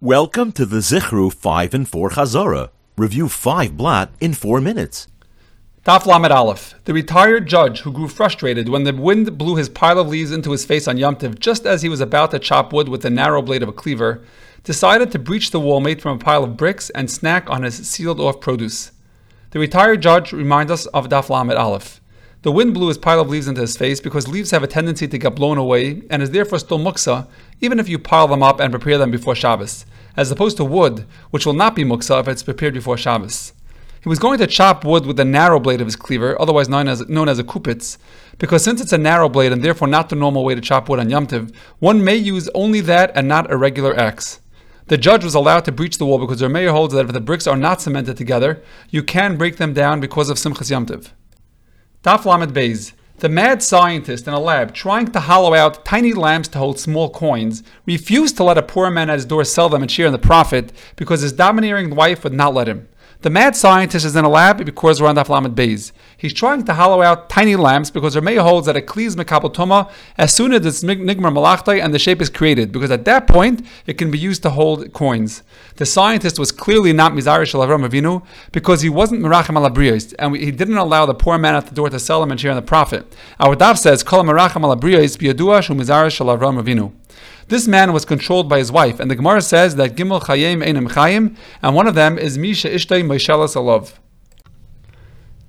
Welcome to the Zichru 5 and 4 Chazorah. Review 5 Blat in 4 minutes. Daf Lamed Aleph. The retired judge who grew frustrated when the wind blew his pile of leaves into his face on Yom Tiv just as he was about to chop wood with the narrow blade of a cleaver, decided to breach the wall made from a pile of bricks and snack on his sealed off produce. The retired judge reminds us of Daf Lamed Aleph. The wind blew his pile of leaves into his face because leaves have a tendency to get blown away and is therefore still muksa, even if you pile them up and prepare them before Shabbos, as opposed to wood, which will not be muksa if it's prepared before Shabbos. He was going to chop wood with the narrow blade of his cleaver, otherwise known as, known as a kupitz, because since it's a narrow blade and therefore not the normal way to chop wood on Yom one may use only that and not a regular axe. The judge was allowed to breach the wall because the mayor holds that if the bricks are not cemented together, you can break them down because of Simchas Yom Tiv. Daf Lamed Beis. The mad scientist in a lab trying to hollow out tiny lamps to hold small coins refused to let a poor man at his door sell them and share in the profit because his domineering wife would not let him. The mad scientist is in a lab because we're on Daf Lamed Beis. He's trying to hollow out tiny lamps because Rameya holds that a cleaves Mekabel Toma as soon as it's Nigmar Malachtai and the shape is created, because at that point it can be used to hold coins. The scientist was clearly not Mizarish Avram Avinu because he wasn't Merachem Alabriyos, and he didn't allow the poor man at the door to sell him and share in the profit. Our Daf says, Kol Merachem Alabriyos biyadua shu Mizarish Avram Avinu. This man was controlled by his wife, and the Gemara says that Gimel Chayim Einim Chayim, and one of them is Misha Ishtay Moishelas Alov.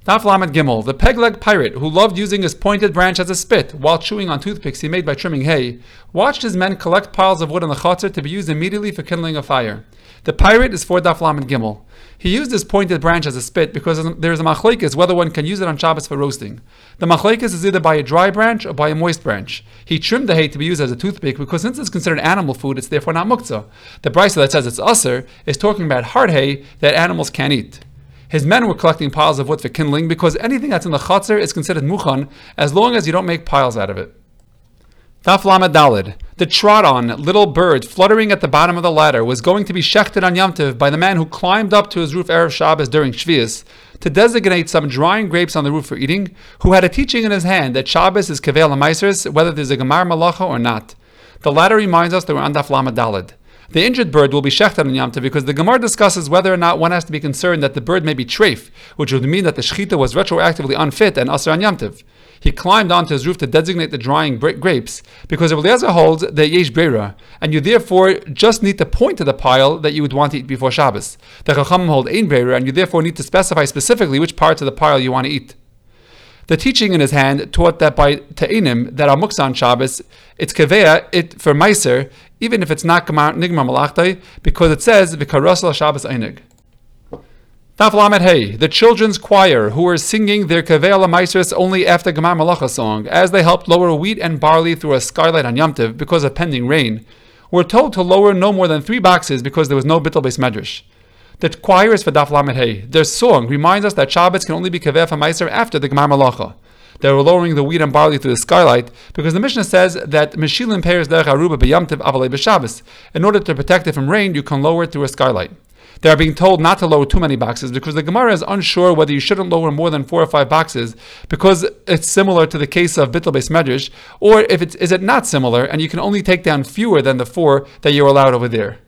Daf Lamed Gimel, the peg-leg pirate who loved using his pointed branch as a spit while chewing on toothpicks he made by trimming hay, watched his men collect piles of wood on the chutzner to be used immediately for kindling a fire. The pirate is for Daf Lamed Gimel. He used his pointed branch as a spit because there is a machlekes whether one can use it on Shabbos for roasting. The machlekes is either by a dry branch or by a moist branch. He trimmed the hay to be used as a toothpick because since it's considered animal food, it's therefore not muktzah. The brisa that says it's usser is talking about hard hay that animals can't eat. His men were collecting piles of wood for kindling because anything that's in the chutzner is considered muchan as long as you don't make piles out of it. Daf Lamed Dalid. The trot on little bird fluttering at the bottom of the ladder was going to be shechted on Yom Tiv by the man who climbed up to his roof Erev Shabbos during Shvius to designate some drying grapes on the roof for eating, who had a teaching in his hand that Shabbos is Kevel HaMaisers, whether there's a Gemar Malacha or not. The latter reminds us that we're on Daf Lamed Dalid. The injured bird will be shechted on Yom Tov because the Gemara discusses whether or not one has to be concerned that the bird may be treif, which would mean that the shechita was retroactively unfit and asr on Yom Tov. He climbed onto his roof to designate the drying grapes because Eliezer holds that yesh beira, and you therefore just need to point to the pile that you would want to eat before Shabbos. The Chacham hold ein beira, and you therefore need to specify specifically which parts of the pile you want to eat. The teaching in his hand taught that by Ta'inim, that are Muksan Shabbos, it's Keveya, it for Meiser, even if it's not Nigma Malachtai, because it says, Vikarasal Shabbos Einig. Taf Hey, the children's choir, who were singing their Kavela Meisers only after Gemar Malacha song, as they helped lower wheat and barley through a skylight on Yom Tiv because of pending rain, were told to lower no more than three boxes because there was no bittel base medrash. The choir is for Daf Lamed Hey. Their song reminds us that Shabbos can only be Kaveh Meiser after the Gemar Malacha. They were lowering the wheat and barley through the skylight because the Mishnah says that Meshilin Peres Derech Aruba B'Yamtiv Avalei B'Shabbos. In order to protect it from rain, you can lower it through a skylight. They are being told not to lower too many boxes because the Gemara is unsure whether you shouldn't lower more than four or five boxes because it's similar to the case of Bittel Beis Medrash, or if it's is it not similar and you can only take down fewer than the four that you're allowed over there.